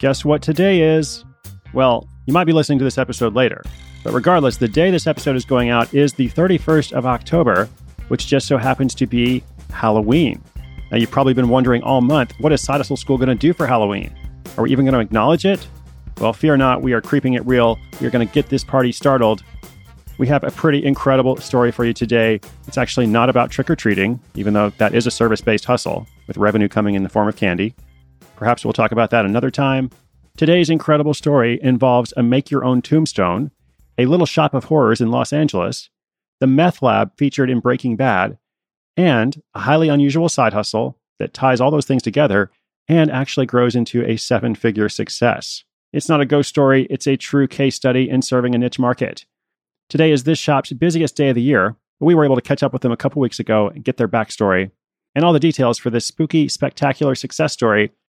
Guess what today is? Well, you might be listening to this episode later. But regardless, the day this episode is going out is the 31st of October, which just so happens to be Halloween. Now, you've probably been wondering all month what is Side Hustle School going to do for Halloween? Are we even going to acknowledge it? Well, fear not, we are creeping it real. We are going to get this party startled. We have a pretty incredible story for you today. It's actually not about trick or treating, even though that is a service based hustle with revenue coming in the form of candy. Perhaps we'll talk about that another time. Today's incredible story involves a make your own tombstone, a little shop of horrors in Los Angeles, the meth lab featured in Breaking Bad, and a highly unusual side hustle that ties all those things together and actually grows into a seven figure success. It's not a ghost story, it's a true case study in serving a niche market. Today is this shop's busiest day of the year, but we were able to catch up with them a couple weeks ago and get their backstory. And all the details for this spooky, spectacular success story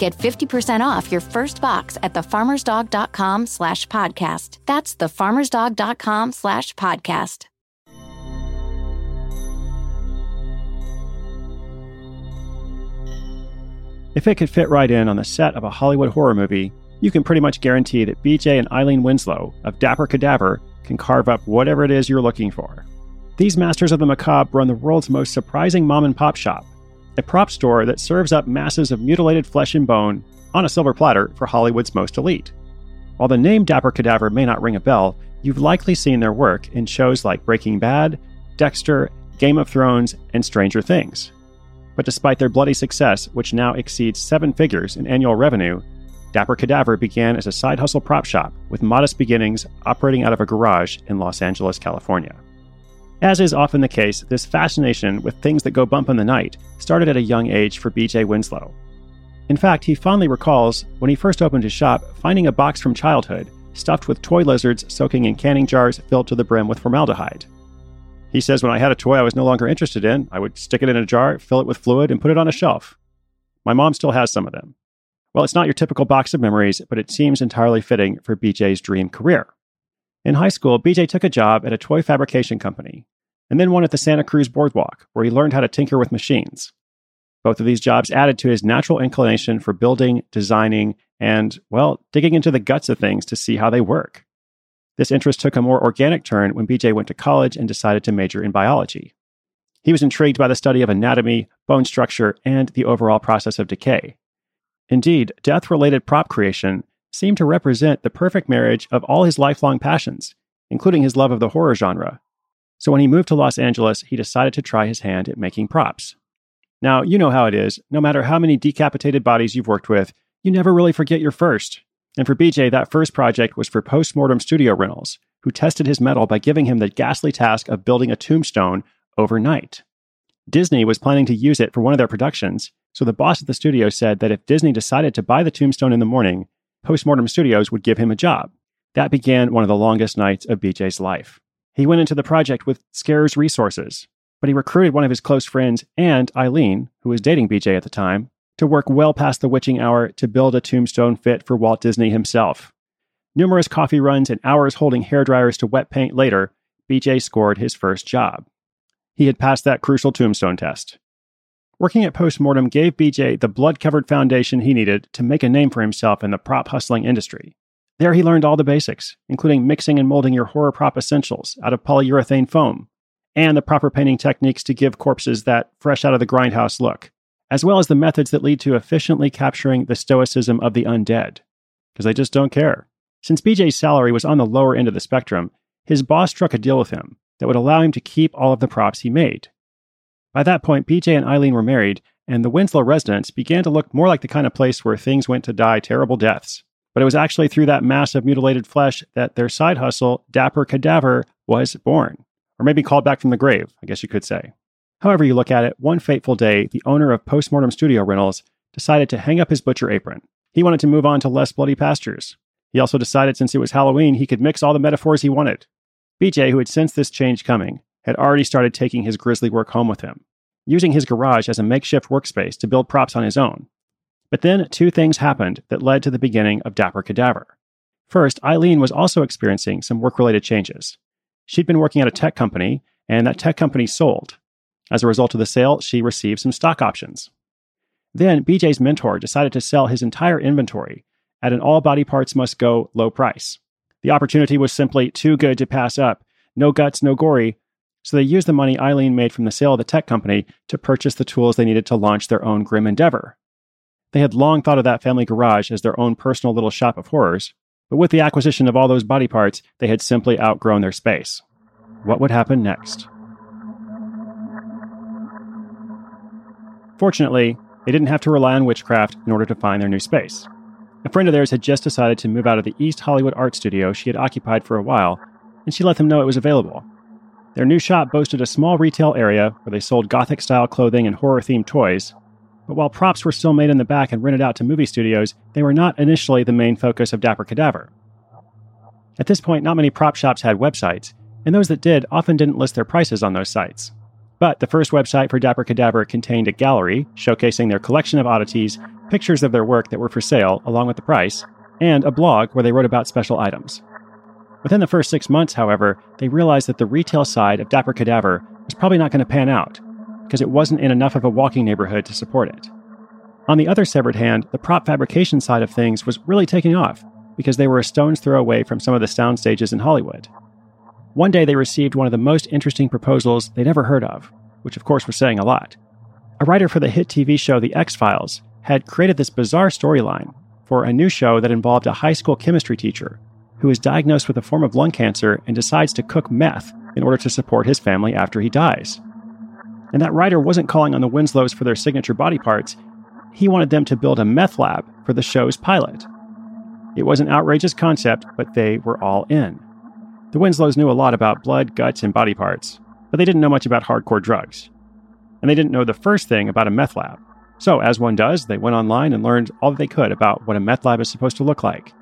Get 50% off your first box at thefarmersdog.com slash podcast. That's thefarmersdog.com slash podcast. If it could fit right in on the set of a Hollywood horror movie, you can pretty much guarantee that BJ and Eileen Winslow of Dapper Cadaver can carve up whatever it is you're looking for. These masters of the macabre run the world's most surprising mom and pop shop, a prop store that serves up masses of mutilated flesh and bone on a silver platter for Hollywood's most elite. While the name Dapper Cadaver may not ring a bell, you've likely seen their work in shows like Breaking Bad, Dexter, Game of Thrones, and Stranger Things. But despite their bloody success, which now exceeds seven figures in annual revenue, Dapper Cadaver began as a side hustle prop shop with modest beginnings operating out of a garage in Los Angeles, California. As is often the case, this fascination with things that go bump in the night started at a young age for BJ Winslow. In fact, he fondly recalls when he first opened his shop finding a box from childhood stuffed with toy lizards soaking in canning jars filled to the brim with formaldehyde. He says when I had a toy I was no longer interested in, I would stick it in a jar, fill it with fluid, and put it on a shelf. My mom still has some of them. Well, it's not your typical box of memories, but it seems entirely fitting for BJ's dream career. In high school, BJ took a job at a toy fabrication company, and then one at the Santa Cruz Boardwalk, where he learned how to tinker with machines. Both of these jobs added to his natural inclination for building, designing, and, well, digging into the guts of things to see how they work. This interest took a more organic turn when BJ went to college and decided to major in biology. He was intrigued by the study of anatomy, bone structure, and the overall process of decay. Indeed, death related prop creation seemed to represent the perfect marriage of all his lifelong passions, including his love of the horror genre. So when he moved to Los Angeles, he decided to try his hand at making props. Now, you know how it is. No matter how many decapitated bodies you've worked with, you never really forget your first. And for BJ, that first project was for Postmortem Studio Rentals, who tested his mettle by giving him the ghastly task of building a tombstone overnight. Disney was planning to use it for one of their productions, so the boss at the studio said that if Disney decided to buy the tombstone in the morning, Postmortem Studios would give him a job. That began one of the longest nights of BJ's life. He went into the project with scarce resources, but he recruited one of his close friends and Eileen, who was dating BJ at the time, to work well past the witching hour to build a tombstone fit for Walt Disney himself. Numerous coffee runs and hours holding hair dryers to wet paint later, BJ scored his first job. He had passed that crucial tombstone test. Working at Postmortem gave BJ the blood covered foundation he needed to make a name for himself in the prop hustling industry. There he learned all the basics, including mixing and molding your horror prop essentials out of polyurethane foam, and the proper painting techniques to give corpses that fresh out of the grindhouse look, as well as the methods that lead to efficiently capturing the stoicism of the undead, because they just don't care. Since BJ's salary was on the lower end of the spectrum, his boss struck a deal with him that would allow him to keep all of the props he made. By that point, BJ and Eileen were married, and the Winslow residence began to look more like the kind of place where things went to die terrible deaths. But it was actually through that mass of mutilated flesh that their side hustle, Dapper Cadaver, was born. Or maybe called back from the grave, I guess you could say. However, you look at it, one fateful day, the owner of Postmortem Studio Rentals decided to hang up his butcher apron. He wanted to move on to less bloody pastures. He also decided since it was Halloween, he could mix all the metaphors he wanted. BJ, who had sensed this change coming, had already started taking his grisly work home with him, using his garage as a makeshift workspace to build props on his own. But then two things happened that led to the beginning of Dapper Cadaver. First, Eileen was also experiencing some work related changes. She'd been working at a tech company, and that tech company sold. As a result of the sale, she received some stock options. Then BJ's mentor decided to sell his entire inventory at an all body parts must go low price. The opportunity was simply too good to pass up. No guts, no gory. So they used the money Eileen made from the sale of the tech company to purchase the tools they needed to launch their own grim endeavor. They had long thought of that family garage as their own personal little shop of horrors, but with the acquisition of all those body parts, they had simply outgrown their space. What would happen next? Fortunately, they didn't have to rely on witchcraft in order to find their new space. A friend of theirs had just decided to move out of the East Hollywood art studio she had occupied for a while, and she let them know it was available. Their new shop boasted a small retail area where they sold gothic style clothing and horror themed toys, but while props were still made in the back and rented out to movie studios, they were not initially the main focus of Dapper Cadaver. At this point, not many prop shops had websites, and those that did often didn't list their prices on those sites. But the first website for Dapper Cadaver contained a gallery showcasing their collection of oddities, pictures of their work that were for sale, along with the price, and a blog where they wrote about special items. Within the first six months, however, they realized that the retail side of Dapper Cadaver was probably not going to pan out, because it wasn't in enough of a walking neighborhood to support it. On the other severed hand, the prop fabrication side of things was really taking off, because they were a stone's throw away from some of the sound stages in Hollywood. One day they received one of the most interesting proposals they'd ever heard of, which of course was saying a lot. A writer for the hit TV show The X Files had created this bizarre storyline for a new show that involved a high school chemistry teacher who is diagnosed with a form of lung cancer and decides to cook meth in order to support his family after he dies. And that writer wasn't calling on the Winslows for their signature body parts, he wanted them to build a meth lab for the show's pilot. It was an outrageous concept, but they were all in. The Winslows knew a lot about blood, guts, and body parts, but they didn't know much about hardcore drugs. And they didn't know the first thing about a meth lab. So, as one does, they went online and learned all that they could about what a meth lab is supposed to look like,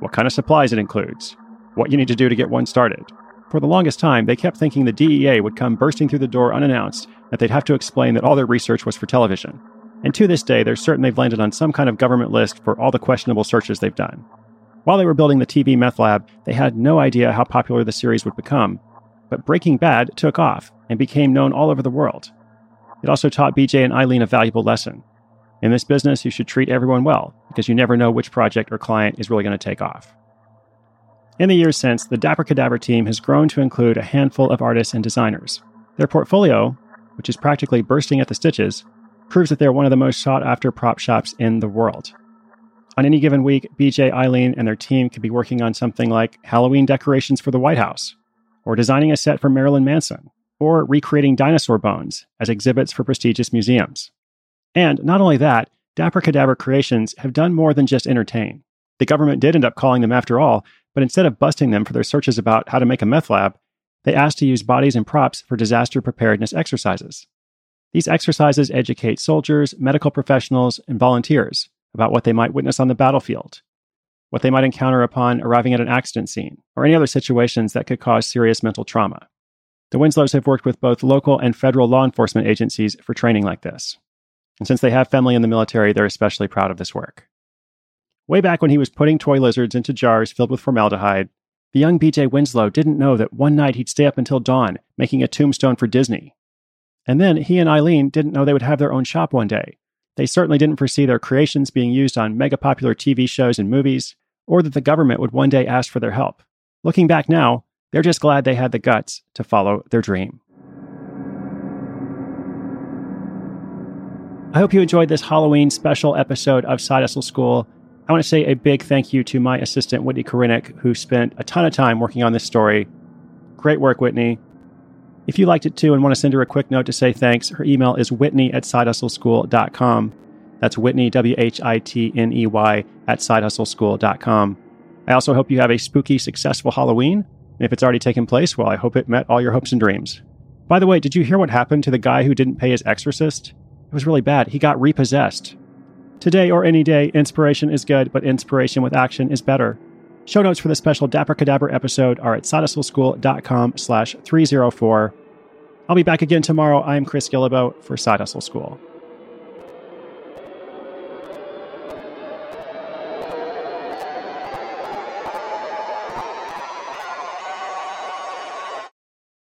what kind of supplies it includes, what you need to do to get one started. For the longest time, they kept thinking the DEA would come bursting through the door unannounced, that they'd have to explain that all their research was for television. And to this day, they're certain they've landed on some kind of government list for all the questionable searches they've done. While they were building the TV meth lab, they had no idea how popular the series would become. But Breaking Bad took off and became known all over the world. It also taught BJ and Eileen a valuable lesson. In this business, you should treat everyone well because you never know which project or client is really going to take off. In the years since, the Dapper Cadaver team has grown to include a handful of artists and designers. Their portfolio, which is practically bursting at the stitches, proves that they're one of the most sought after prop shops in the world. On any given week, BJ, Eileen, and their team could be working on something like Halloween decorations for the White House, or designing a set for Marilyn Manson, or recreating dinosaur bones as exhibits for prestigious museums. And not only that, Dapper Cadaver Creations have done more than just entertain. The government did end up calling them after all, but instead of busting them for their searches about how to make a meth lab, they asked to use bodies and props for disaster preparedness exercises. These exercises educate soldiers, medical professionals, and volunteers about what they might witness on the battlefield, what they might encounter upon arriving at an accident scene, or any other situations that could cause serious mental trauma. The Winslows have worked with both local and federal law enforcement agencies for training like this. And since they have family in the military, they're especially proud of this work. Way back when he was putting toy lizards into jars filled with formaldehyde, the young BJ Winslow didn't know that one night he'd stay up until dawn making a tombstone for Disney. And then he and Eileen didn't know they would have their own shop one day. They certainly didn't foresee their creations being used on mega popular TV shows and movies, or that the government would one day ask for their help. Looking back now, they're just glad they had the guts to follow their dream. I hope you enjoyed this Halloween special episode of Side Hustle School. I want to say a big thank you to my assistant, Whitney Korinek, who spent a ton of time working on this story. Great work, Whitney. If you liked it too and want to send her a quick note to say thanks, her email is whitney at sidehustleschool.com. That's Whitney, W H I T N E Y, at sidehustleschool.com. I also hope you have a spooky, successful Halloween. And if it's already taken place, well, I hope it met all your hopes and dreams. By the way, did you hear what happened to the guy who didn't pay his exorcist? Was really bad. He got repossessed. Today or any day, inspiration is good, but inspiration with action is better. Show notes for the special Dapper Cadaver episode are at sidehustleschool.com slash 304. I'll be back again tomorrow. I'm Chris Guillebeau for Side Hustle School.